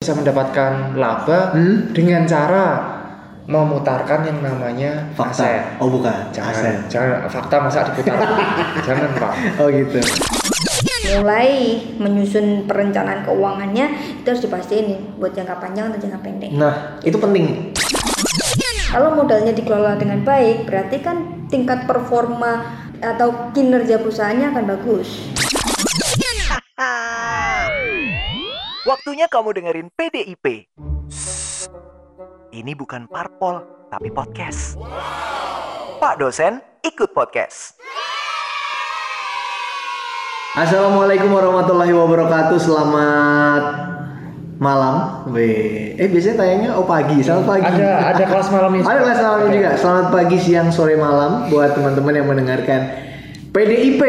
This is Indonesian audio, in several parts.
bisa mendapatkan laba Hmm? dengan cara memutarkan yang namanya Fakta. aset. Oh bukan. Jangan, Aset. jangan fakta masa diputar. jangan pak. Oh gitu. mulai menyusun perencanaan keuangannya itu harus dipastiin nih buat jangka panjang atau jangka pendek. Nah itu penting. Kalau modalnya dikelola dengan baik, berarti kan tingkat performa atau kinerja perusahaannya akan bagus. Waktunya kamu dengerin PDIP. Ini bukan parpol, tapi podcast. Pak dosen, ikut podcast. Assalamualaikum warahmatullahi wabarakatuh. Selamat malam. Weh. Eh biasanya tayangnya oh pagi. Selamat pagi. Ada ada kelas malamnya. Ada kelas malamnya Oke. juga. Selamat pagi, siang, sore, malam buat teman-teman yang mendengarkan PDIP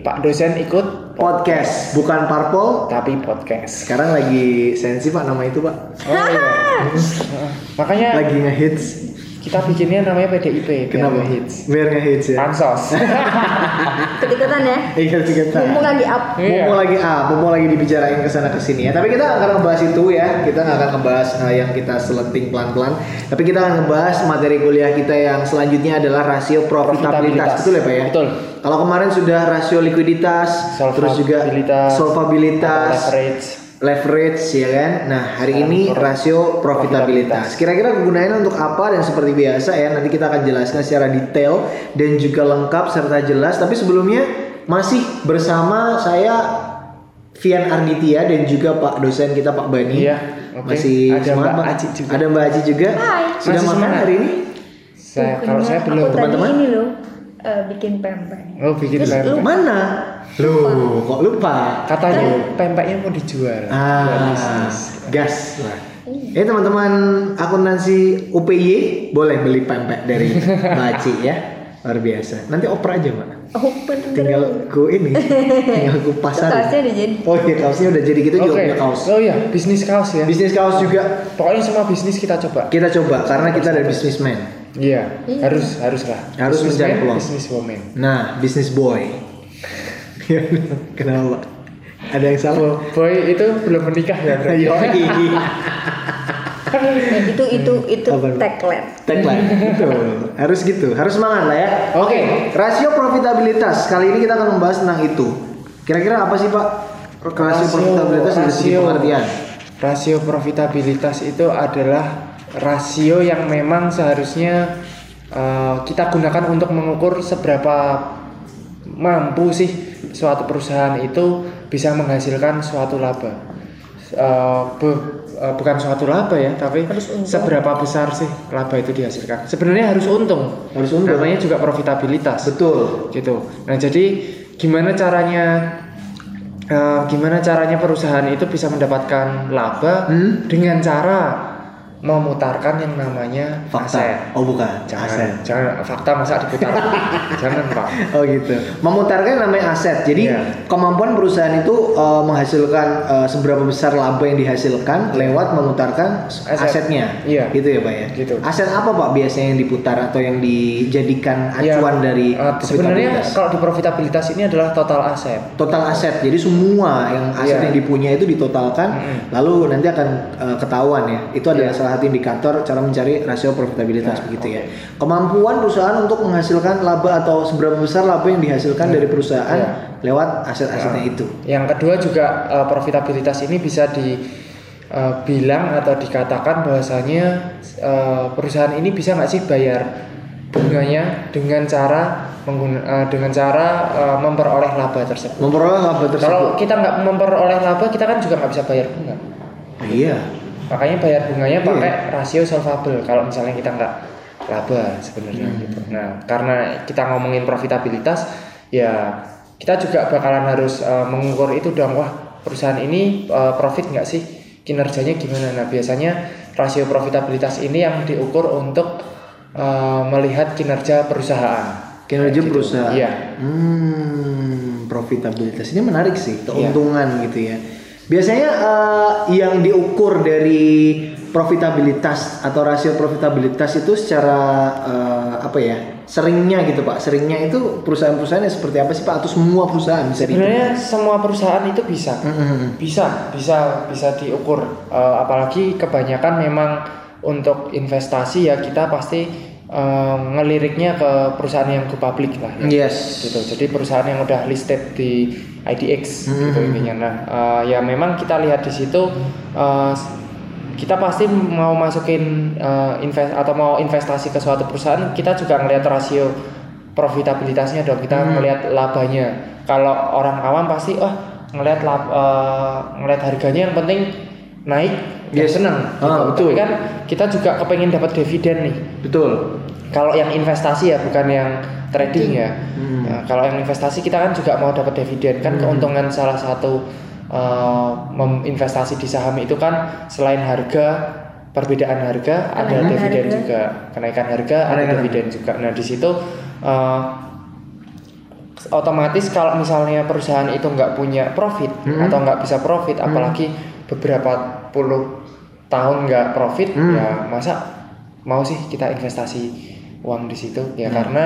Pak dosen ikut podcast, bukan parpol. tapi podcast. Sekarang lagi sensi pak nama itu pak. Oh iya. Makanya Lagi ngehits. kita bikinnya namanya PDIP. biar Kenapa? hits? Biar ngehits ya. Pansos. Kedekatan ya. Iya tiga Mumpung lagi up. Iya. Mumpung lagi ah, mumpung lagi dibicarain ke sana ke sini ya. Tapi kita nggak akan ngebahas itu ya. Kita nggak akan ngebahas eh, yang kita selenting pelan-pelan. Tapi kita akan ngebahas materi kuliah kita yang selanjutnya adalah rasio profitabilitas. Profitabilitas. Betul ya pak ya? Betul. Kalau kemarin sudah rasio likuiditas, terus juga Solvabilitas, solvabilitas, leverage. leverage ya kan. Nah, hari ini pro- rasio profitabilitas. Kira-kira kegunaannya untuk apa dan seperti biasa ya nanti kita akan jelaskan secara detail dan juga lengkap serta jelas. Tapi sebelumnya masih bersama saya Vian Arditya dan juga Pak dosen kita Pak Bani. Iya, oke. Masih Ada semangat, Mbak? Aci juga. Ada Mbak Aci juga. Hai. Sudah Masih makan semangat. hari ini? Saya kalau saya belum. teman-teman. ini loh eh, bikin pempek. Oh bikin Terus pempek. lu- Mana? Loh, kok lupa? Katanya pempeknya mau dijual. Ah, bisnis. gas lah. Eh teman-teman akuntansi UPY boleh beli pempek dari Mbak Aci ya. Luar biasa. Nanti oper aja, Mbak. Oh bener. Tinggal ku ini, tinggal ku pasar. udah jadi. Oh iya, kaosnya udah jadi kita juga Oke. punya kaos. Oh iya, bisnis kaos ya. Bisnis kaos juga Pokoknya semua bisnis kita coba. kita coba karena kita ada bisnismen. Iya, Iya. harus harus lah. Harus mencari peluang. Bisnis woman. Nah, bisnis boy. Kenapa? Ada yang salah? Boy itu belum menikah ya. Nah, itu itu itu tagline. Tagline. Betul. Harus gitu. Harus semangat lah ya. Oke, rasio profitabilitas. Kali ini kita akan membahas tentang itu. Kira-kira apa sih, Pak? Rasio, profitabilitas dari segi rasio- pengertian. Rasio profitabilitas itu adalah rasio yang memang seharusnya eh, kita gunakan untuk mengukur seberapa mampu sih suatu perusahaan itu bisa menghasilkan suatu laba. Eh, bu- eh, bukan suatu laba ya, tapi Harus untung. seberapa besar sih laba itu dihasilkan. Sebenarnya harus untung. Harus untung. Namanya juga profitabilitas Betul. gitu. Nah jadi gimana caranya eh, gimana caranya perusahaan itu bisa mendapatkan laba Hmm? dengan cara memutarkan yang namanya Fakta. aset. Oh, bukan. Jangan, Aset. jangan fakta masa diputar. jangan pak. Oh gitu. Memutarkan namanya aset. Jadi Iya. kemampuan perusahaan itu uh, menghasilkan uh, seberapa besar laba yang dihasilkan lewat memutarkan Aset. asetnya. Iya. Gitu ya pak ya. Gitu. Aset apa pak biasanya yang diputar atau yang dijadikan Ya, acuan dari eh, sebenarnya kalau di profitabilitas ini adalah total aset. total aset. Jadi semua yang aset Iya. yang dipunya itu ditotalkan, Mm-mm. lalu nanti akan uh, ketahuan ya. Itu adalah Iya. salah satu indikator cara mencari rasio profitabilitas Nah, begitu ya. oke. Kemampuan perusahaan untuk menghasilkan laba atau seberapa besar laba yang dihasilkan dari perusahaan Iya. lewat aset-asetnya Nah, itu. Yang kedua juga eh, profitabilitas ini bisa dibilang atau dikatakan bahwasanya eh, perusahaan ini bisa nggak sih bayar bunganya dengan cara mengguna, eh, dengan cara eh, memperoleh laba tersebut. Memperoleh laba tersebut. Kalau kita nggak memperoleh laba, kita kan juga nggak bisa bayar bunga. iya. Makanya bayar bunganya Iya. pakai rasio solvable. Kalau misalnya kita nggak laba sebenarnya Hmm. gitu. Nah, karena kita ngomongin profitabilitas, ya kita juga bakalan harus eh, mengukur itu dong. Wah, perusahaan ini eh, profit nggak sih? Kinerjanya gimana? Nah, biasanya rasio profitabilitas ini yang diukur untuk eh, melihat kinerja perusahaan. Kinerja Gitu. perusahaan. Iya. Hmm, profitabilitas ini menarik sih, Iya. keuntungan gitu ya. Biasanya eh, yang diukur dari profitabilitas atau rasio profitabilitas itu secara eh, apa ya seringnya gitu pak seringnya itu perusahaan-perusahaan yang seperti apa sih pak atau semua perusahaan bisa dihitung? Sebenarnya semua perusahaan itu bisa, Mhm. bisa, bisa, bisa diukur. Eh, apalagi kebanyakan memang untuk investasi ya kita pasti eh, ngeliriknya ke perusahaan yang go public lah. Ya. Yes. Gitu. Jadi perusahaan yang udah listed di IDX gitu Hmm. intinya. Nah, eh, ya memang kita lihat di situ eh, kita pasti mau masukin eh, invest atau mau investasi ke suatu perusahaan, kita juga ngelihat rasio profitabilitasnya dong. Kita Hmm. ngelihat labanya. Kalau orang awam pasti wah ngelihat lab, eh, ngelihat harganya yang penting naik ya Yes. senang Ah, gitu. betul. Tapi kan kita juga kepengen dapat dividen nih Betul. kalau yang investasi ya bukan yang trading ya. Hmm. Nah, kalau yang investasi kita kan juga mau dapat dividen kan Hmm. keuntungan salah satu uh, menginvestasi di saham itu kan selain harga perbedaan harga ada Kenaikan dividen harga. juga kenaikan harga ada Kenaikan dividen juga. Nah di situ uh, otomatis kalau misalnya perusahaan itu nggak punya profit Hmm. atau nggak bisa profit apalagi beberapa puluh tahun nggak profit Hmm. ya masa mau sih kita investasi uang di situ ya Hmm. karena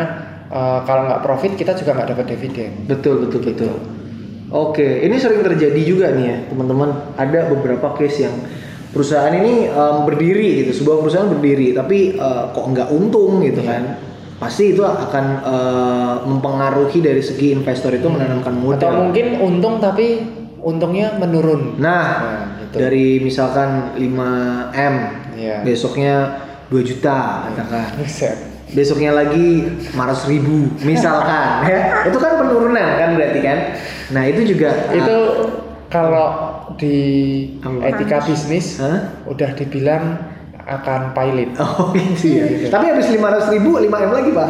uh, kalau nggak profit kita juga nggak dapat dividen Betul betul betul. Oke, ini sering terjadi juga nih ya teman-teman. Ada beberapa case yang perusahaan ini em, berdiri gitu, sebuah perusahaan berdiri, tapi eh, kok nggak untung gitu kan? Pasti itu akan eh, mempengaruhi dari segi investor itu menanamkan modal. atau mungkin untung tapi untungnya menurun Nah, Nah, gitu. dari misalkan 5 m, Iya. besoknya 2 juta katakan. Besoknya lagi 500 ribu misalkan ya itu kan penurunan kan berarti kan nah itu juga itu kalau di Apa? etika bisnis Hah? udah dibilang akan pilot oh gitu ya Gitu. tapi habis 500 ribu 5 m lagi pak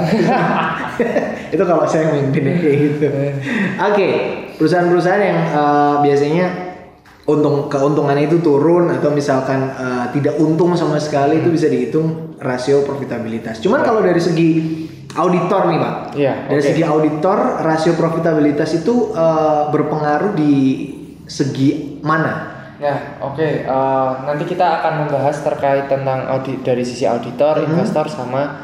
itu kalau saya memimpinnya kayak gitu oke perusahaan-perusahaan yang eh, biasanya untung keuntungannya itu turun atau misalkan eh, tidak untung sama sekali itu bisa dihitung rasio profitabilitas cuman kalau dari segi auditor nih pak Iya, dari oke. segi auditor rasio profitabilitas itu eh, berpengaruh di segi mana Nah, oke. eh, nanti kita akan membahas terkait tentang audit dari sisi auditor, Mhm. investor, sama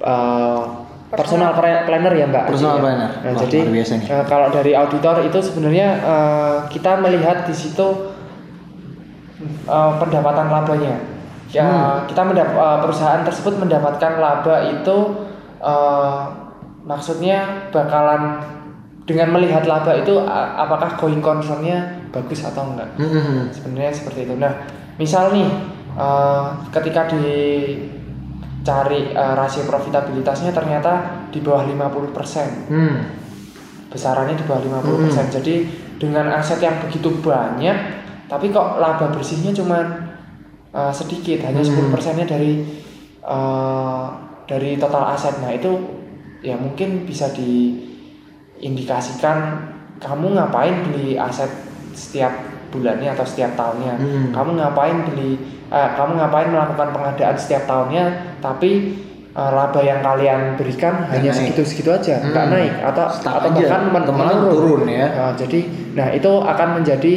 eh, personal planner ya, Mbak. Personal Iya. planner. Nah, Wah, jadi biasa nih. eh, kalau dari auditor itu sebenarnya eh, kita melihat di situ eh, pendapatan labanya. Ya, Hmm. kita mendap eh, perusahaan tersebut mendapatkan laba itu eh, maksudnya bakalan dengan melihat laba itu apakah going concernnya bagus atau enggak Mhm. sebenarnya seperti itu nah misal nih eh, ketika dicari eh, rasio profitabilitasnya ternyata di bawah 50% Hmm. besarannya di bawah 50% jadi dengan aset yang begitu banyak tapi kok laba bersihnya cuma eh, sedikit hanya Hmm. 10 persennya dari eh, dari total aset nah itu ya mungkin bisa diindikasikan kamu ngapain beli aset setiap bulannya atau setiap tahunnya Hmm. kamu ngapain beli eh, kamu ngapain melakukan pengadaan setiap tahunnya tapi eh, laba yang kalian berikan Nggak hanya segitu-segitu aja nggak Hmm. naik atau Stuck atau aja, bahkan men- menurun. turun ya. Nah, jadi nah itu akan menjadi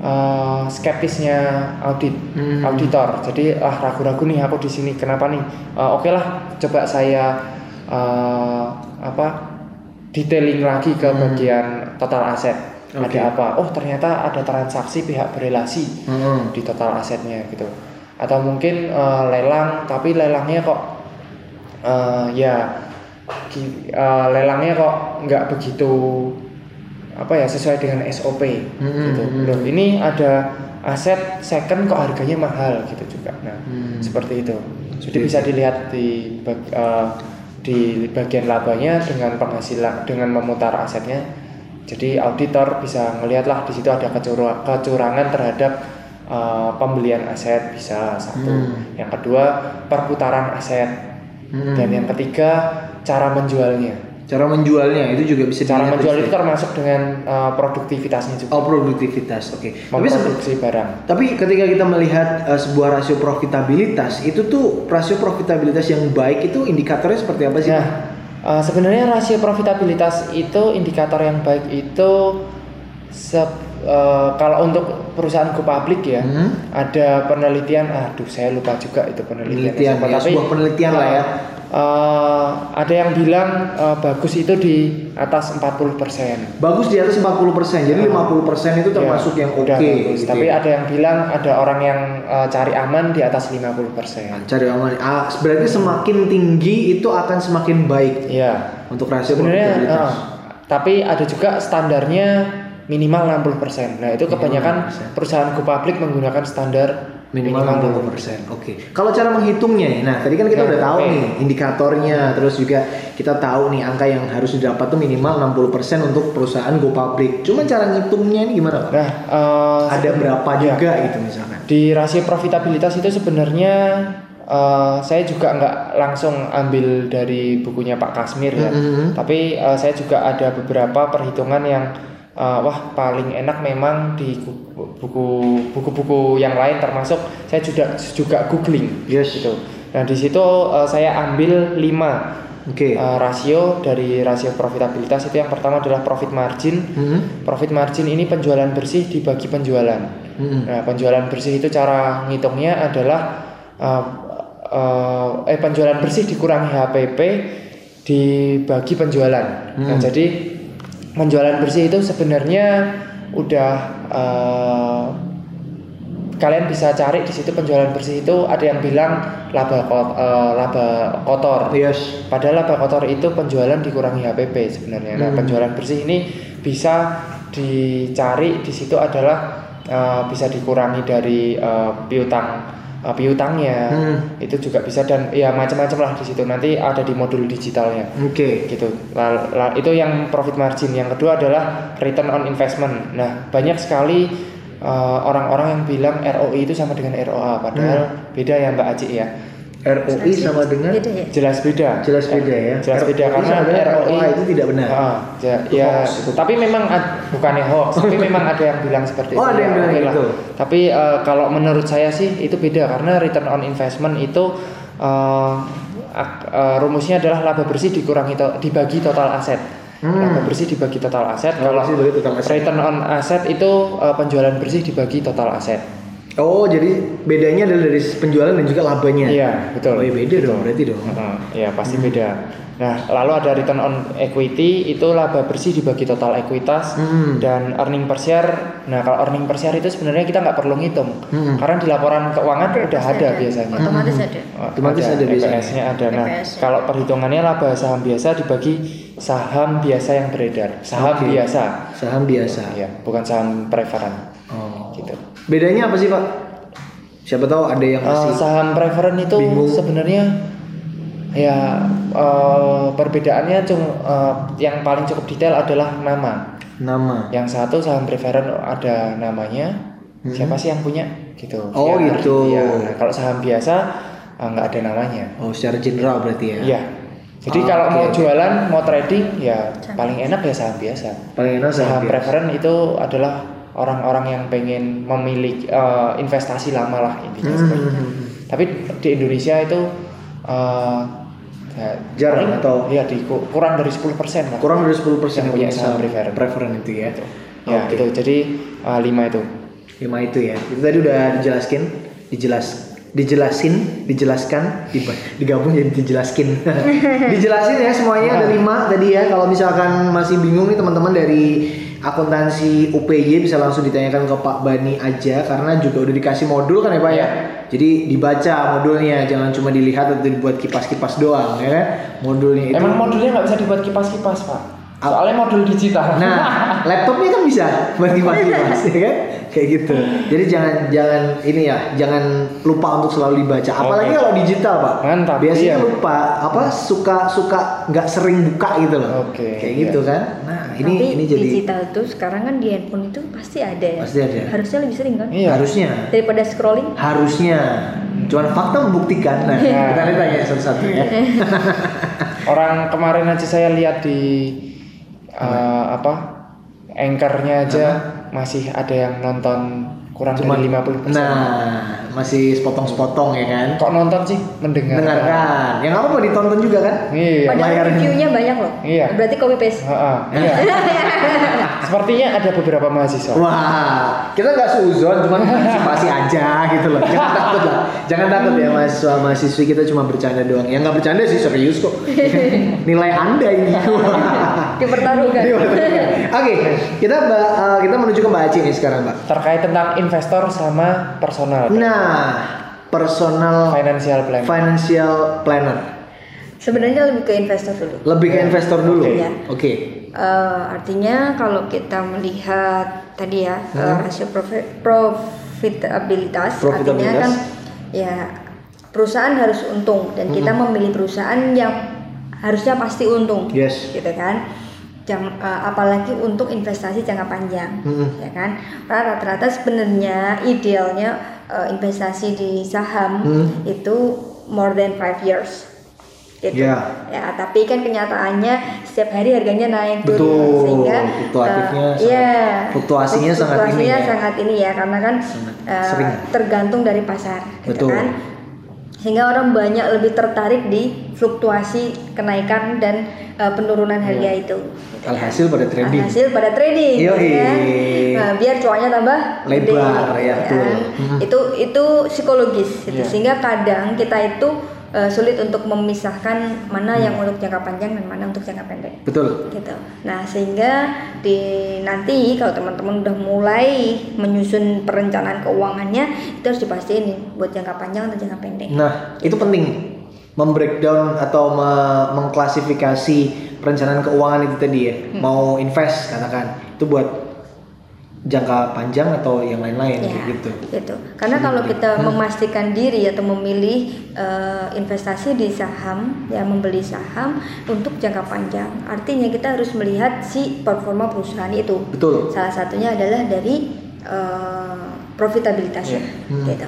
eh, skeptisnya audit Hmm. auditor jadi ah ragu-ragu nih aku di sini kenapa nih Eh, oke lah coba saya eh, apa detailing lagi ke Hmm. bagian total aset Oke. ada apa oh ternyata ada transaksi pihak berelasi Mhm. di total asetnya gitu atau mungkin eh, lelang tapi lelangnya kok eh, ya eh, lelangnya kok nggak begitu apa ya sesuai dengan SOP Hmm, gitu hmm. loh ini ada aset second kok harganya mahal gitu juga nah Hmm. seperti itu jadi bisa dilihat di eh, di bagian labanya dengan penghasilan dengan memutar asetnya jadi auditor bisa melihatlah di situ ada kecura- kecurangan terhadap eh, pembelian aset bisa satu Hmm. yang kedua perputaran aset Hmm. dan yang ketiga cara menjualnya Cara menjualnya itu juga bisa cara menjual itu termasuk dengan eh, produktivitasnya juga Oh produktivitas, oke. Tapi sebe- memproduksi barang Tapi ketika kita melihat uh, sebuah rasio profitabilitas, itu tuh rasio profitabilitas yang baik itu indikatornya seperti apa sih? Nah, eh, sebenarnya rasio profitabilitas itu indikator yang baik itu eh, kalau untuk perusahaan go public ya Hmm. ada penelitian aduh saya lupa juga itu penelitian Penelitian ya, sebuah penelitian lah ya. eh, ada yang bilang eh, bagus itu di atas 40% Bagus di atas 40%. Jadi 50% itu termasuk Ya, yang oke bagus. gitu Tapi ya. ada yang bilang ada orang yang eh, cari aman di atas 50%. cari aman. Ah, berarti semakin tinggi itu akan semakin baik Iya. untuk rasio Sebenarnya eh, tapi ada juga standarnya minimal 60%. Nah, itu kebanyakan 60%. perusahaan go public menggunakan standar minimal 60%. Oke. Kalau cara menghitungnya nih. Nah, tadi kan kita Ya, udah tahu oke. nih indikatornya, terus juga kita tahu nih angka yang harus didapat tuh minimal 60% untuk perusahaan go public. Cuma cara ngitungnya ini gimana, Pak? Nah, eh, Ada berapa ya. juga gitu misalkan? Di rasio profitabilitas itu sebenarnya eh, saya juga nggak langsung ambil dari bukunya Pak Kasmir ya, Mhm. tapi eh, saya juga ada beberapa perhitungan yang eh, wah paling enak memang di buku buku-buku yang lain termasuk saya juga juga googling Yes. gitu. Nah di situ eh, saya ambil 5 Oke. rasio dari rasio profitabilitas itu yang pertama adalah profit margin. Mhm. Profit margin ini penjualan bersih dibagi penjualan. Mhm. Nah, penjualan bersih itu cara ngitungnya adalah uh, uh, eh penjualan bersih dikurangi HPP dibagi penjualan. Nah, Hmm. jadi penjualan bersih itu sebenarnya udah uh, kalian bisa cari di situ penjualan bersih itu ada yang bilang laba uh, laba kotor. Yes. Padahal laba kotor itu penjualan dikurangi HPP sebenarnya. Nah, Hmm. penjualan bersih ini bisa dicari di situ adalah uh, bisa dikurangi dari uh, piutang uh, piutangnya. Hmm. Itu juga bisa dan ya macam-macam lah di situ. Nanti ada di modul digitalnya. Oke. Gitu. La- la- itu yang profit margin. Yang kedua adalah return on investment. Nah, banyak sekali uh, orang-orang yang bilang ROI itu sama dengan ROA padahal Hmm. beda ya Mbak Aci ya. ROI sama dengan Beda ya? Jelas beda. jelas beda ya. Jelas beda ROI karena sama ROI itu tidak benar. Ah, ya, Itu ya, hoax itu. tapi memang ad- bukannya hoax, tapi memang ada yang bilang seperti Oh, itu. ada yang ya, bilang lah. gitu. Tapi eh, kalau menurut saya sih itu beda karena return on investment itu eh, ak- eh, rumusnya adalah laba bersih dikurangi to- dibagi total aset. Hmm. Laba bersih dibagi total aset. Laba Kalau bersih dibagi total aset. return on asset itu eh, penjualan bersih dibagi total aset. Oh, jadi bedanya adalah dari penjualan dan juga labanya. Iya, betul. Oh, iya beda dong berarti dong. Heeh, ya pasti beda. Nah, lalu ada return on equity itu laba bersih dibagi total ekuitas Hmm. dan earning per share. Nah, kalau earning per share itu sebenarnya kita nggak perlu ngitung Hmm. karena di laporan keuangan udah ada biasanya. Otomatis ada. Otomatis ada biasanya. EPS-nya ada. Nah, EPS. kalau perhitungannya laba saham biasa dibagi saham biasa yang beredar. Saham Oke. biasa. Saham biasa. Ya, bukan saham preferen. Bedanya apa sih, Pak? Siapa tahu ada yang Eh, masih saham preferen itu sebenarnya ya eh, perbedaannya cuma eh, yang paling cukup detail adalah nama. nama. Yang satu saham preferen ada namanya. Hmm. Siapa sih yang punya? Gitu. Oh, Biar- gitu. ya. Nah, kalau saham biasa nggak ada namanya. Oh, secara general berarti ya. Iya. Jadi Oh, kalau oke, mau jualan, mau trading, ya paling enak ya saham biasa. Paling enak Saham saham biasa. preferen itu adalah orang-orang yang pengen memiliki eh, investasi lama lah intinya Hmm, seperti hmm, itu. hmm. Tapi di Indonesia itu ya, Jarang paling- atau- ya di ku- kurang dari 10% lah. Kurang dari 10% Yang punya saham preferen. preferen itu ya. Ya, Oke. itu. Jadi eh, lima itu. Lima itu ya. Itu tadi udah dijelaskin, dijelas dijelasin, dijelaskan, digabung jadi dijelaskin. Dijelasin ya semuanya ada lima tadi ya. Kalau misalkan masih bingung nih teman-teman dari akuntansi UPY bisa langsung ditanyakan ke Pak Bani aja karena juga udah dikasih modul kan ya Pak ya. Iya. Jadi dibaca modulnya, jangan cuma dilihat atau dibuat kipas-kipas doang ya kan. Modulnya itu. Emang modulnya nggak bisa dibuat kipas-kipas pak. Soalnya modul digital. Nah, laptopnya kan bisa buat kipas-kipas ya kan? Kayak gitu. Jadi jangan jangan ini ya, jangan lupa untuk selalu dibaca. Apalagi kalau digital, Pak. Mantap, Biasanya iya. lupa apa suka suka nggak sering buka gitu loh. Oke, Kayak iya. gitu kan. Nah, ini Tapi ini jadi digital tuh sekarang kan di handphone itu pasti ada ya. Pasti ada. Harusnya lebih sering kan? Iya. harusnya Daripada scrolling. harusnya cuman fakta membuktikan. Nah, Nah. kita lihat tanya satu-satu ya. Orang kemarin aja saya lihat di eh, apa anchornya aja. Masih ada yang nonton kurang Cuman dari 50%. Nah, masih sepotong-sepotong ya kan. Kok nonton sih? Mendengar. Dengarkan. Yang apa apa ditonton juga kan? Iya. Padahal layarnya. reviewnya banyak loh. Iya. Berarti copy paste. Ha-ha, iya. Sepertinya ada beberapa mahasiswa. Wah, kita nggak suzon, cuman partisipasi aja gitu loh. Jangan takut lah, jangan takut ya mahasiswa mahasiswi kita cuma bercanda doang. Yang nggak bercanda sih serius kok. Nilai anda ini. Dipertaruhkan. Oke, kita ba- uh, kita menuju ke Mbak Aci nih sekarang, Mbak. Terkait tentang investor sama personal. Nah, personal Financial planning. financial planner. Sebenarnya lebih ke investor dulu. Lebih ke Ya. investor dulu. Oke. Oke. Eh, artinya kalau kita melihat tadi ya eh, Hmm. rasio profi- profitabilitas, artinya Profitabilitas. kan ya perusahaan harus untung dan kita Hmm. memilih perusahaan yang harusnya pasti untung, Yes. gitu kan? Jang- eh, apalagi untuk investasi jangka panjang, Hmm. ya kan? Karena rata-rata sebenarnya idealnya eh, investasi di saham Hmm. itu more than five years. Gitu. Ya. Ya, tapi kan kenyataannya setiap hari harganya naik turun Betul, sehingga fluktuatifnya eh, sangat- iya, fluktuasinya sangat ini ya. sangat ini ya karena kan Sangat sering. tergantung dari pasar, gitu Betul. kan. Sehingga orang banyak lebih tertarik di fluktuasi kenaikan dan eh, penurunan harga itu. gitu kan. Alhasil pada trading. Alhasil pada trading, ya kan? Nah, biar cuannya tambah Lebar, gede, ya, betul. Mhm. Itu itu psikologis, gitu. Iya. sehingga kadang kita itu eh, sulit untuk memisahkan mana yang untuk jangka panjang dan mana untuk jangka pendek Betul. gitu. Nah sehingga di nanti kalau teman-teman udah mulai menyusun perencanaan keuangannya itu harus dipastiin nih buat jangka panjang atau jangka pendek. Nah, itu penting membreakdown atau me- mengklasifikasi perencanaan keuangan itu tadi ya. Hmm. Mau invest katakan itu buat jangka panjang atau yang lain-lain Ya, gitu. gitu. Karena kalau kita memastikan diri atau memilih eh, investasi di saham, ya membeli saham untuk jangka panjang, artinya kita harus melihat si performa perusahaan itu. Betul. Salah satunya adalah dari eh, profitabilitasnya, Hmm. gitu.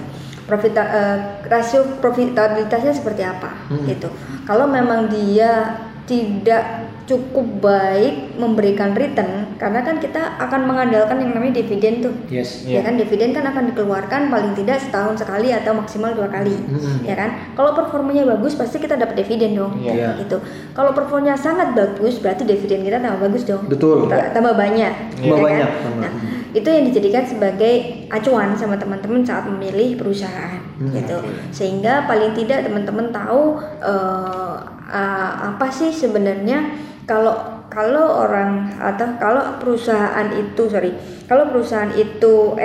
Profita, eh, rasio profitabilitasnya seperti apa, Hmm. gitu. Kalau memang dia tidak cukup baik memberikan return, karena kan kita akan mengandalkan yang namanya dividen tuh. Yes. Ya kan dividen kan akan dikeluarkan paling tidak setahun sekali atau maksimal dua kali, Mm-mm. ya kan? Kalau performanya bagus pasti kita dapat dividen dong, Iya. gitu. Kalau performanya sangat bagus berarti dividen kita tambah bagus dong, Betul. Ta- tambah banyak, Tambah ya banyak, kan? tambah. Nah, itu yang dijadikan sebagai acuan sama teman-teman saat memilih perusahaan, Hmm, gitu. Sehingga paling tidak teman-teman tahu eh, ah, apa sih sebenarnya kalau kalau orang atau kalau perusahaan itu sorry kalau perusahaan itu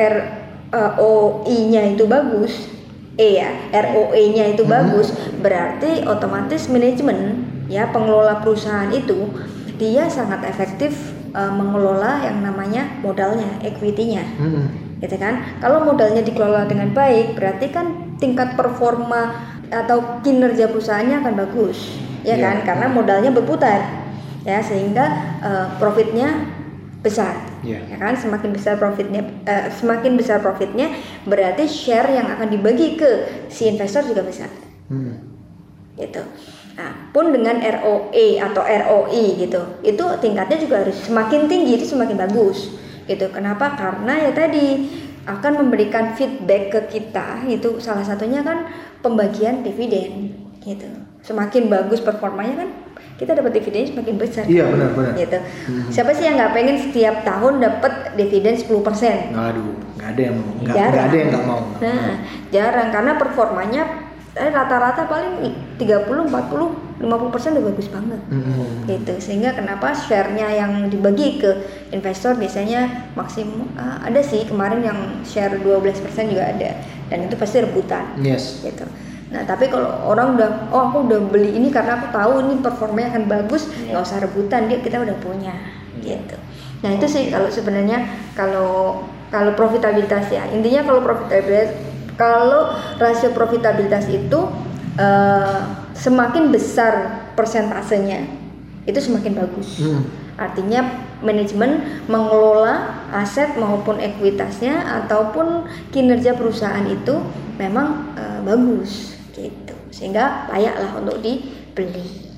ROI-nya itu bagus E ya ROE-nya itu bagus berarti otomatis manajemen ya pengelola perusahaan itu dia sangat efektif eh, mengelola yang namanya modalnya equity-nya. Mm-mm. gitu kan? Kalau modalnya dikelola dengan baik berarti kan tingkat performa atau kinerja perusahaannya akan bagus ya Iya. kan? Karena modalnya berputar ya sehingga eh, profitnya besar Iya. ya kan semakin besar profitnya eh, semakin besar profitnya berarti share yang akan dibagi ke si investor juga besar Mm. gitu. Nah, pun dengan ROE atau ROI gitu, itu tingkatnya juga harus semakin tinggi itu semakin bagus gitu. Kenapa? Karena ya tadi akan memberikan feedback ke kita itu salah satunya kan pembagian dividen gitu. Semakin bagus performanya kan kita dapat dividen semakin besar. Iya, benar, benar. Gitu. Siapa sih yang nggak pengen setiap tahun dapat dividen 10%? Aduh, nggak ada yang mau, nggak nggak ada yang nggak mau. Nah, jarang karena performanya eh, rata-rata paling 30, 40, 50 persen udah bagus banget. Mm-mm. Gitu. Sehingga kenapa share-nya yang dibagi ke investor biasanya maksimum ah, ada sih kemarin yang share 12 persen juga ada dan itu pasti rebutan Yes. gitu. Nah tapi kalau orang udah oh aku udah beli ini karena aku tahu ini performanya akan bagus nggak usah rebutan dia kita udah punya gitu. Nah itu sih kalau sebenarnya kalau kalau profitabilitas ya intinya kalau profitabilitas kalau rasio profitabilitas itu eh, semakin besar persentasenya itu semakin bagus. Mm. Artinya manajemen mengelola aset maupun ekuitasnya ataupun kinerja perusahaan itu memang eh, bagus. Sehingga layaklah untuk dibeli.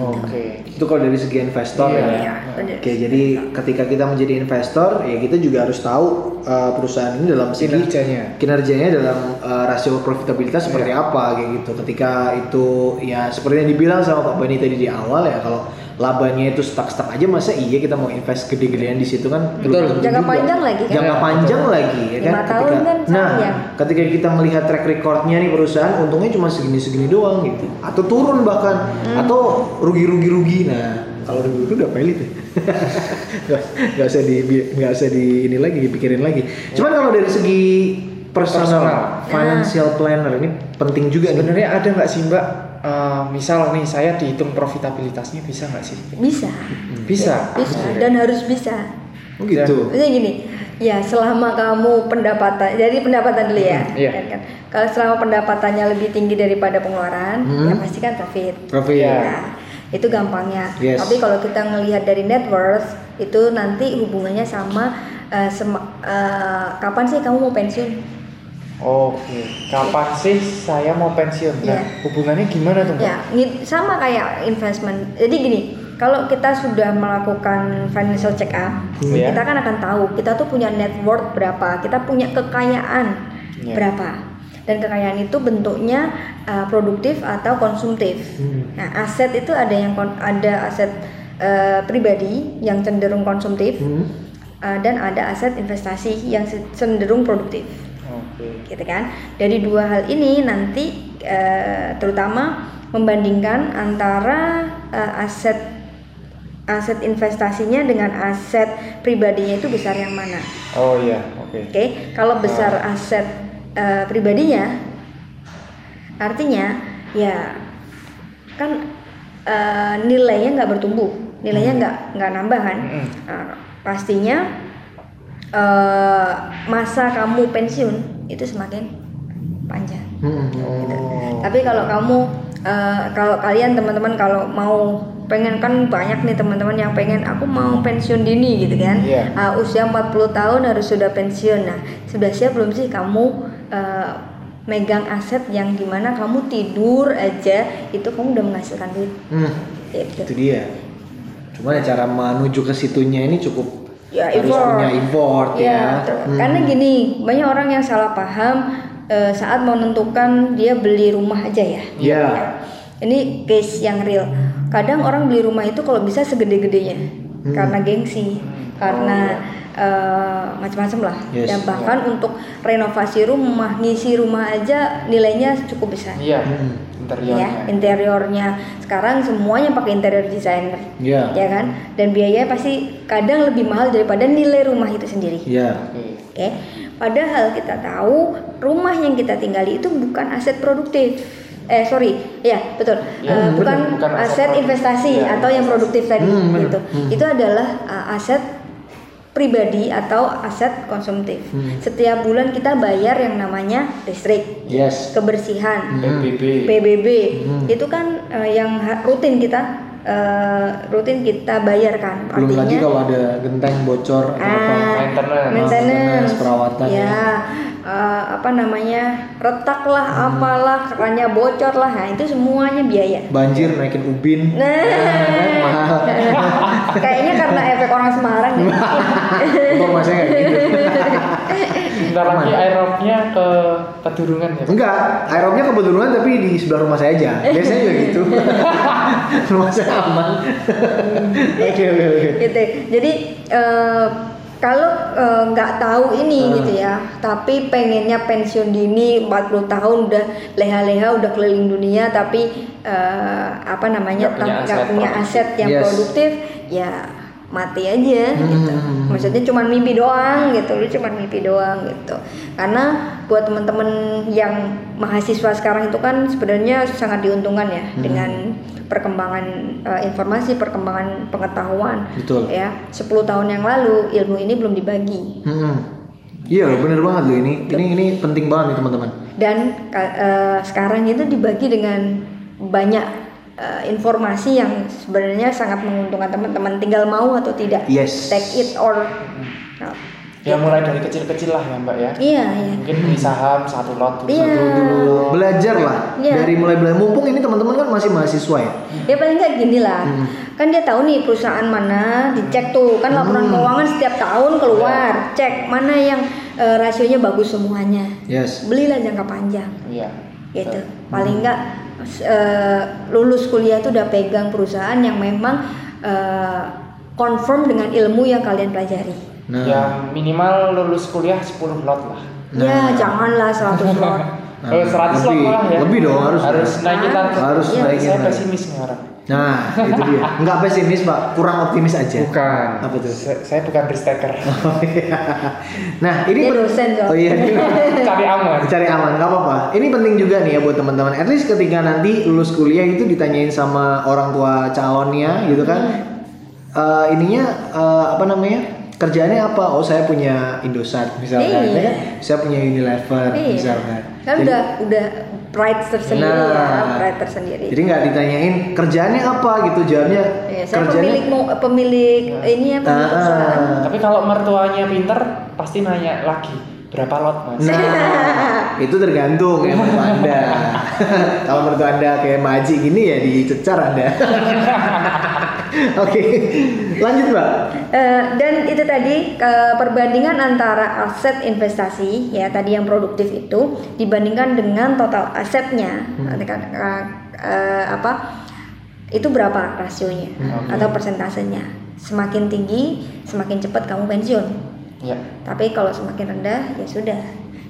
Oke. Itu kalau dari segi investor Iya. ya. Iya, benar. Oke, jadi ketika kita menjadi investor, ya kita juga harus tahu uh, perusahaan ini dalam segi Kinerjanya. kinerjanya dalam uh, rasio profitabilitas seperti apa kayak gitu. Ketika itu ya seperti yang dibilang sama Pak Bani tadi di awal ya kalau labanya itu stuck-stuck aja masa iya kita mau invest gede-gedean di situ kan Betul. Jangka juga. panjang lagi kan? Jangka panjang betul. lagi ya kan. Lima tahun kan nah, ketika kita melihat track recordnya nih perusahaan untungnya cuma segini-segini doang gitu atau turun bahkan Hmm. atau rugi-rugi-rugi nah kalau rugi-rugi udah pelit ya Nggak- usah di nggak usah di ini lagi dipikirin lagi cuman kalau dari segi personal, Personal. financial planner ini penting juga Sebenarnya ada nggak sih Mbak? Eh, misal nih saya dihitung profitabilitasnya bisa nggak sih? Bisa. Bisa. Bisa dan harus bisa. Oh, gitu Maksudnya gini, ya selama kamu pendapatan, jadi pendapatan dulu ya, iya. kan, kan. Kalau selama pendapatannya lebih tinggi daripada pengeluaran, Hmm. ya pasti kan profit. profit Iya. Nah, itu gampangnya. Yes. Tapi kalau kita ngelihat dari net worth, itu nanti hubungannya sama sema- eh, kapan sih kamu mau pensiun? Oke. Kapan sih saya mau pensiun? Nah, Iya. hubungannya gimana tuh? Ya, ngi- sama kayak investment. Jadi gini, kalau kita sudah melakukan financial check up, Iya. kita kan akan tahu kita tuh punya net worth berapa, kita punya kekayaan Iya. berapa. Dan kekayaan itu bentuknya uh, produktif atau konsumtif. Hmm. Nah, aset itu ada yang ada aset uh, pribadi yang cenderung konsumtif Hmm. uh, dan ada aset investasi yang cenderung produktif Oke. gitu kan? Dari dua hal ini nanti eh, terutama membandingkan antara eh, aset aset investasinya dengan aset pribadinya itu besar yang mana? Oh iya, oke. oke? Kalau besar aset eh, pribadinya artinya ya kan eh, nilainya nggak bertumbuh. Nilainya nggak nggak nambah kan? Mm-mm. Nah, pastinya eh, masa kamu pensiun itu semakin panjang. Hmm. Oh. Tapi kalau kamu eh, kalau kalian teman-teman kalau mau pengen kan banyak nih teman-teman yang pengen aku mau pensiun dini gitu kan. Iya. Ah, usia 40 tahun harus sudah pensiun. Nah, sudah siap belum sih kamu eh, megang aset yang di mana kamu tidur aja itu kamu udah menghasilkan duit. Hmm. Gitu. itu dia cuman ya cara menuju ke situnya ini cukup Ya, harus effort. punya effort ya, Ya, betul. Hmm. karena gini, banyak orang yang salah paham eh, saat menentukan dia beli rumah aja ya. Iya. Ya. Ini case yang real. Kadang orang beli rumah itu kalau bisa segede-gedenya Hmm. karena gengsi, karena eh, macam-macam lah. Yes. Dan bahkan untuk renovasi rumah, ngisi rumah aja nilainya cukup besar. Iya. Hmm. Interiornya. Ya, interiornya. Sekarang semuanya pakai interior designer. Iya. Ya kan? Dan biayanya pasti kadang lebih mahal daripada nilai rumah itu sendiri. Iya. Oke. Oke, padahal kita tahu rumah yang kita tinggali itu bukan aset produktif. Eh sorry, ya betul, Ya, Eh, bukan. Bukan aset aset investasi Ya, atau yang produktif tadi, Hmm, gitu. Hmm. Itu adalah uh, aset pribadi atau aset konsumtif. Hmm. Setiap bulan kita bayar yang namanya listrik, Yes. kebersihan, PBB. PBB, Hmm. itu kan uh, yang ha- rutin kita uh, rutin kita bayarkan. Belum lagi kalau ada genteng bocor atau apa. Ah, Maintenance. maintenance, perawatan ya, ya. Eh, apa namanya retak lah, apalah, kerannya bocor lah, nah itu semuanya biaya. Banjir naikin ubin. Nah, mahal. kayaknya karena efek orang Semarang ya. Untung masnya kayak gitu. Bentar lagi aerobnya ke Pedurungan ya. Enggak, aerobnya kebetulan tapi di sebelah rumah saya aja. Biasanya juga gitu. rumah saya aman. Oke oke oke. gitu. Jadi eh, kalau eh, nggak tahu ini Hmm. gitu ya, tapi pengennya pensiun dini 40 tahun udah leha-leha udah keliling dunia tapi eh, apa namanya Nggak punya aset punya aset yang Yes. produktif ya mati aja gitu. Hmm. Maksudnya cuma mimpi doang gitu, lu cuma mimpi doang gitu. Karena buat teman-teman yang mahasiswa sekarang itu kan sebenarnya sangat diuntungkan ya Hmm. dengan perkembangan eh, informasi, perkembangan pengetahuan. Betul. Ya, 10 tahun yang lalu ilmu ini belum dibagi. Hmm. Iya loh, bener banget loh ini. Ini ini penting banget nih teman-teman. Dan eh, sekarang itu dibagi dengan banyak eh, informasi yang sebenarnya sangat menguntungkan teman-teman tinggal mau atau tidak. Yes. Take it or not. Ya mulai dari kecil-kecil lah ya Mbak ya. Iya, iya. Mungkin beli saham satu lot dulu. Iya. Dulu belajar lah Iya. dari mulai belajar. Mumpung ini teman-teman kan masih mahasiswa ya. Ya paling nggak gini lah, kan dia tahu nih perusahaan mana, dicek tuh kan laporan keuangan setiap tahun keluar, cek mana yang eh, rasionya bagus semuanya, Yes. belilah jangka panjang, Iya. Gitu. Paling nggak eh, lulus kuliah itu udah pegang perusahaan yang memang eh, confirm dengan ilmu yang kalian pelajari. Nah, Yang minimal lulus kuliah 10 lot lah. Ya janganlah 100 lot. Nah, Oh, 100 lot lebih- ya. lebih dong, harus. Harus naikin target. Harus Iya. naikin Saya pesimis nih orang. Nah, itu dia. Enggak pesimis, Pak. Kurang optimis aja. Bukan. Apa tuh? Saya, saya bukan risk taker. nah, ini Dia dosen. Oh iya, Cari aman. cari aman, nggak apa-apa. Ini penting juga nih ya buat teman-teman. At least ketika nanti lulus kuliah itu ditanyain sama orang tua calonnya, gitu kan? Eh, ininya eh, apa namanya? Kerjaannya apa? Oh, saya punya Indosat misalkan, Iya. ya kan? Saya punya Unilever Iya. misalkan. Kan Jadi- udah udah pride tersendiri ya, Nah. pride tersendiri. Jadi nggak ditanyain kerjaannya apa gitu, jawabnya Ya, saya pemilik mau pemilik ini ya pemilik Ah, perusahaan. ah. Tapi kalau mertuanya pinter, pasti nanya lagi berapa lot mas. Nah, itu tergantung ya menurut Anda. Kalau menurut Anda kayak Maji gini ya dicecar Anda. Oke, lanjut Mbak. Eh, dan itu tadi eh, perbandingan antara aset investasi ya tadi yang produktif itu dibandingkan dengan total asetnya Nanti kan, eh, eh, apa itu berapa rasionya atau persentasenya semakin tinggi semakin cepat kamu pensiun Ya. tapi kalau semakin rendah ya sudah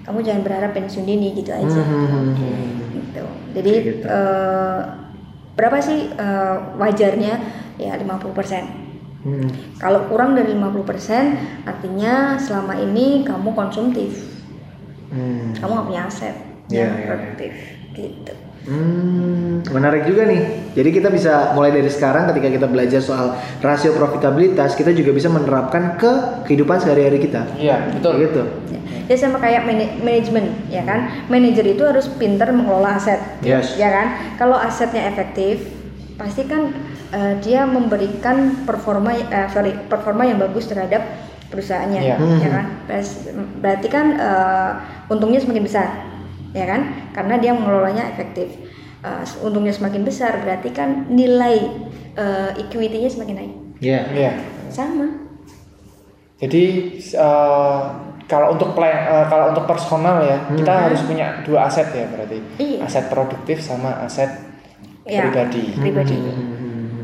kamu jangan berharap pensiun dini gitu aja Hmm, gitu. Jadi Gitu. eh, berapa sih eh, wajarnya? Ya 50%. Hmm. Kalau kurang dari 50% artinya selama ini kamu konsumtif. Hmm. Kamu nggak punya aset Iya, yang iya, produktif gitu. Hmm, menarik juga nih. Jadi kita bisa mulai dari sekarang ketika kita belajar soal rasio profitabilitas, kita juga bisa menerapkan ke kehidupan sehari-hari kita. Iya, betul. Gitu. Ya sama kayak mana- manajemen ya kan. Manajer itu harus pintar mengelola aset. Yes. Ya kan? Kalau asetnya efektif, pasti kan eh, dia memberikan performa eh, sorry, performa yang bagus terhadap perusahaannya, Iya. ya kan? Bas- Berarti kan eh, untungnya semakin besar, ya kan? Karena dia mengelolanya efektif. Eh, untungnya semakin besar, berarti kan nilai eh, equity-nya semakin naik. Iya. Iya. Sama. Jadi eh, kalau untuk plan, eh, kalau untuk personal ya, kita harus punya dua aset ya berarti. Iya. Aset produktif sama aset Ya, pribadi. Pribadi.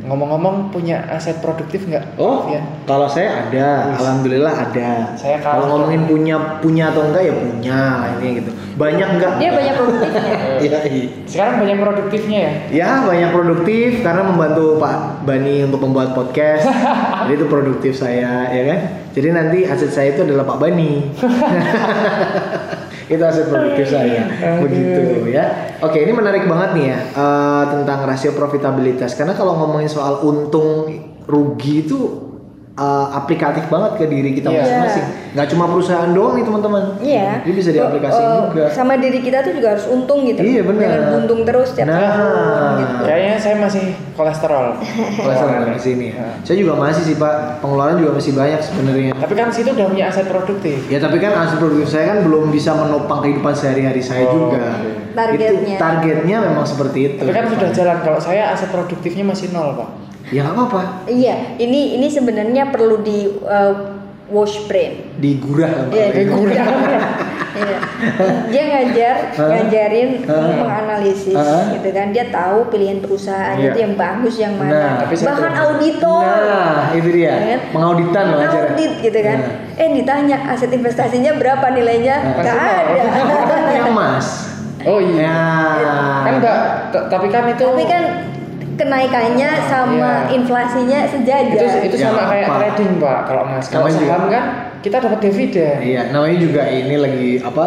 Ngomong-ngomong punya aset produktif nggak? Oh, ya. kalau saya ada, alhamdulillah ada. Saya kalau ngomongin punya punya atau enggak ya punya ini gitu. Banyak enggak? Dia banyak produktifnya. Iya, iya. Sekarang banyak produktifnya ya. Ya banyak produktif karena membantu Pak Bani untuk membuat podcast. Jadi itu produktif saya, ya kan? Jadi nanti aset saya itu adalah Pak Bani. itu aset produktif saya, begitu ya. Oke, ini menarik banget nih ya eh, tentang rasio profitabilitas. Karena kalau ngomongin soal untung rugi itu eh, aplikatif banget ke diri kita Iya. masing-masing. Nggak cuma perusahaan doang nih teman-teman. Iya. Ini bisa diaplikasiin Oh, oh, juga. Sama diri kita tuh juga harus untung gitu. Iya, benar. Jangan buntung terus tiap Nah. tahun gitu. Kayaknya saya masih kolesterol. Kolesterol di sini. Saya juga masih sih Pak, pengeluaran juga masih banyak sebenarnya. Tapi kan situ udah punya aset produktif. Ya tapi kan aset produktif saya kan belum bisa menopang kehidupan sehari-hari saya Oh, juga. oke. Targetnya. Itu targetnya memang seperti itu. Tapi kan sudah jalan. Kalau saya aset produktifnya masih nol pak. Ya nggak apa-apa. Iya, ini ini sebenarnya perlu di uh, wash brain. Digurah. Pak. Iya, di Iya. Dia ngajar, ngajarin menganalisis gitu kan. Dia tahu pilihan perusahaan Iya. itu yang bagus yang Nah, mana. tapi saya Bahkan auditor. Nah, itu dia. Ya kan? Mengauditan loh. Audit gitu kan. Nah. Eh ditanya aset investasinya berapa nilainya? Nah. Gak ada. Emas. Oh iya. Ya. Kan enggak. Tapi kan itu. Tapi kan kenaikannya sama Iya. inflasinya sejajar. itu itu Ya, sama kayak apa? trading pak. Kalau emas. Kalau juga- saham kan kita dapat dividen. Iya, namanya juga ini lagi apa?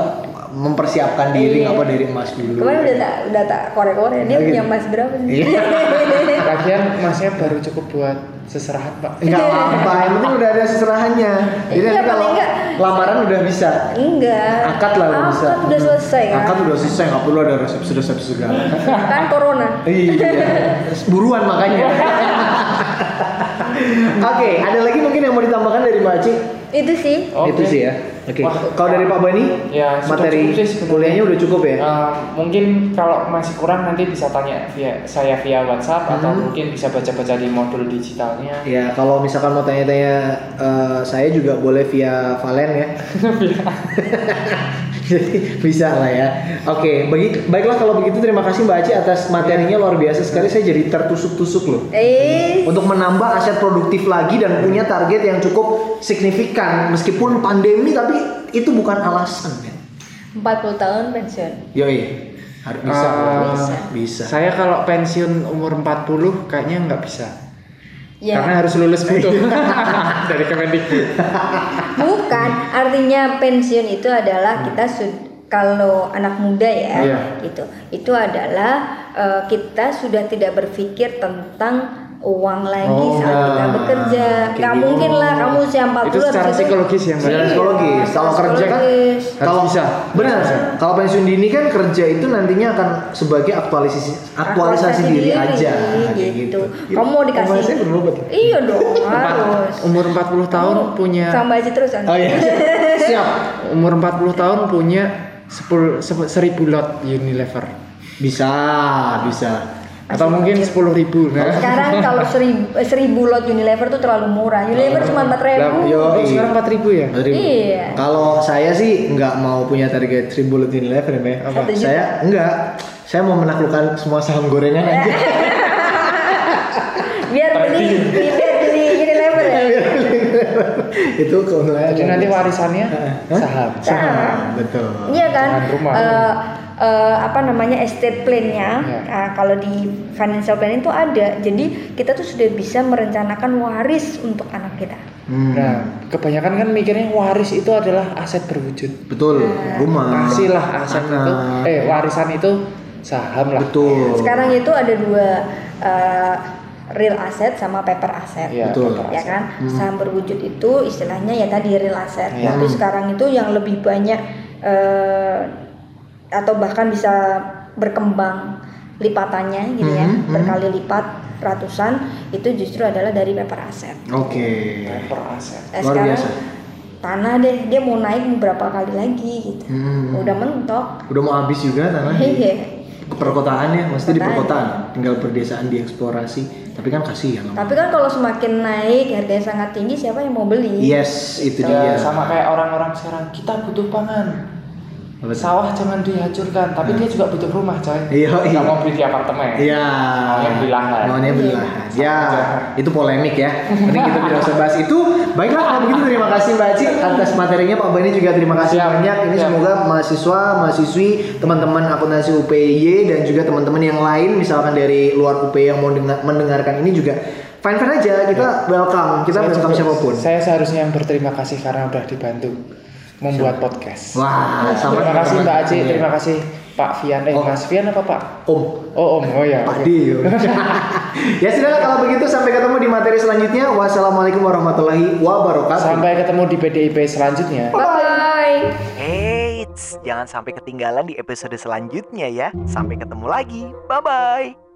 Mempersiapkan diri Iya. apa dari emas dulu. Kemarin udah tak udah tak korek-korek dia Lagi. punya emas berapa sih? Iya. Lagian emasnya baru cukup buat seserahan pak. Enggak apa-apa, yang penting udah ada seserahannya. Jadi Iya, nanti kalau paling nggak. lamaran udah bisa. Enggak. Akad lah udah bisa. Akad udah selesai kan. Akad udah selesai, nggak perlu ada resepsi-resepsi segala. Kan corona. Iya, buruan makanya. Oke, ada lagi mungkin yang mau ditambahkan dari Mbak Aci? Itu sih. Oke. Itu sih ya. Oke. Wah, Kalau dari Pak Bani, Ya, materi cukup sih sebenarnya. kuliahnya udah cukup ya? Eh, mungkin kalau masih kurang nanti bisa tanya via saya via WhatsApp atau Hmm. mungkin bisa baca-baca di modul digitalnya. Ya, kalau misalkan mau tanya-tanya eh, saya juga boleh via Valen ya. Jadi bisa lah ya. Oke, bagi baiklah kalau begitu terima kasih Mbak Aci atas materinya luar biasa sekali. Saya jadi tertusuk-tusuk loh. Eh, Untuk menambah aset produktif lagi dan punya target yang cukup signifikan meskipun pandemi tapi itu bukan alasan kan. 40 tahun pensiun. Yoi, harus bisa. Eh, bisa. bisa. Saya kalau pensiun umur 40 kayaknya nggak bisa. Ya. Karena harus lulus butuh dari Kemendikbud. Bukan, artinya pensiun itu adalah kita sud- kalau anak muda ya, Iya. gitu. Itu adalah eh, kita sudah tidak berpikir tentang uang lagi Oh, saat kita nah, bekerja. Gak gitu. mungkin lah kamu usia 40 Itu secara psikologis ya, Mbak? Iya, psikologis. Kalau kerja kan kalau bisa. benar kalau pensiun dini kan kerja itu nantinya akan sebagai aktualisasi aktualisasi diri, aja kayak gitu. Kamu mau dikasih? Saya ya? Iya dong, harus. Umur 40 tahun Kamu punya sama aja terus kan? Oh iya. Siap. umur 40 tahun punya 10 1000 lot Unilever. Bisa, bisa. Atau mungkin 10 ribu. Nah. Sekarang kalau seribu, seribu lot Unilever tuh terlalu murah. Unilever cuma empat ribu. Yo, oh, iya. sekarang 4 ribu ya? Empat ribu. Iya. Kalau saya sih nggak mau punya target 1000 bulat Unilever ya. Satu juta. Saya enggak. Saya mau menaklukkan semua saham gorengan aja. Biar beli, biar beli Unilever ya. itu keuntungannya. Jadi nanti warisannya Hah? saham. Saham. Betul. Iya kan? Rumah. Eh, eh, apa namanya estate plan-nya? Ya. Nah, kalau di financial planning itu ada. Jadi kita tuh sudah bisa merencanakan waris untuk anak kita. Hmm. Nah, kebanyakan kan mikirnya waris itu adalah aset berwujud. Betul. Rumah. Kasihlah aset itu, anak. eh warisan itu saham lah. Betul. Sekarang itu ada dua eh, real asset sama paper asset. Iya, Betul. paper ya kan saham berwujud itu istilahnya ya tadi real asset Iya. tapi sekarang itu yang lebih banyak eh, atau bahkan bisa berkembang lipatannya gitu ya Mhm, mhm. berkali lipat ratusan itu justru adalah dari paper asset Oke. Paper asset. Nah, Luar sekarang biasa. tanah deh dia mau naik berapa kali lagi gitu Hmm. udah mentok Udah mau habis juga tanah iya perkotaan ya, mesti di Perkotaan. Tinggal perdesaan dieksplorasi. Tapi kan kasihan. lama. tapi kan kalau semakin naik harganya sangat tinggi siapa yang mau beli Yes, itu Ya, dia. sama kayak orang-orang sekarang kita butuh pangan. Betul. Sawah jangan dihancurkan, tapi dia juga butuh rumah, coy. Iya, iya. mau beli di apartemen. Iya. Maunya beli lahan. Maunya beli Iya. lahan. Ya, itu polemik ya. Nanti kita tidak usah bahas itu. Baiklah kalau begitu terima kasih Mbak Aci atas materinya Pak Bani juga terima kasih Siap. banyak. Ini Siap. semoga mahasiswa, mahasiswi, teman-teman akuntansi UPY dan juga teman-teman yang lain misalkan dari luar UPY yang mau dengar- mendengarkan ini juga fine fine aja. Kita welcome. Kita Saya welcome juga- siapa pun. Saya seharusnya yang berterima kasih karena udah dibantu membuat podcast. Wah, sama terima kasih Mbak Aci, Iya. terima kasih Pak Fian. Eh, Oh. Mas Fian apa Pak? Om. Oh, Om. Oh ya. Pak. Dio. ya sudahlah kalau begitu sampai ketemu di materi selanjutnya. Wassalamualaikum warahmatullahi wabarakatuh. Sampai ketemu di PDIP selanjutnya. bye bye Eits, jangan sampai ketinggalan di episode selanjutnya ya. Sampai ketemu lagi. Bye-bye.